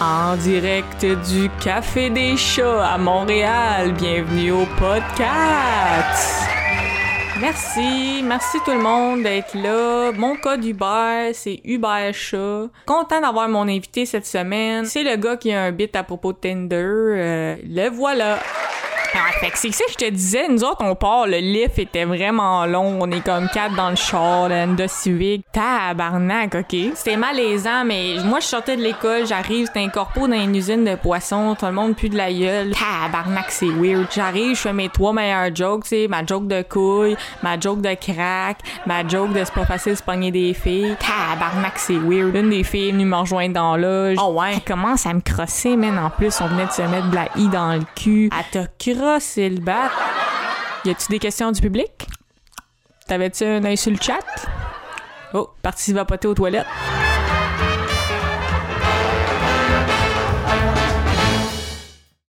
En direct du Café des Chats à Montréal, bienvenue au podcast. Merci, merci tout le monde d'être là. Mon code Uber, c'est Uber Chat. Content d'avoir mon invité cette semaine. C'est le gars qui a un bit à propos de Tinder. Euh, le voilà. Ah, fait que c'est ça que je te disais, nous autres, on part, le lift était vraiment long, on est comme quatre dans le char, Honda Civic, tabarnak, ok? C'était malaisant, mais moi, je sortais de l'école, j'arrive, c'était un corpo dans une usine de poissons, tout le monde pue de la gueule, tabarnak, c'est weird. J'arrive, je fais mes trois meilleurs jokes, tu sais, ma joke de couille, ma joke de crack, ma joke de c'est pas facile de se pogner des filles, tabarnak, c'est weird. Une des filles est venue me rejoindre dans l'âge. Oh ouais. Elle commence à me crosser, man, en plus, on venait de se mettre de la i dans le cul. Elle te bat. Y a-tu des questions du public? T'avais-tu un œil sur le chat? Oh, parti va poter aux toilettes.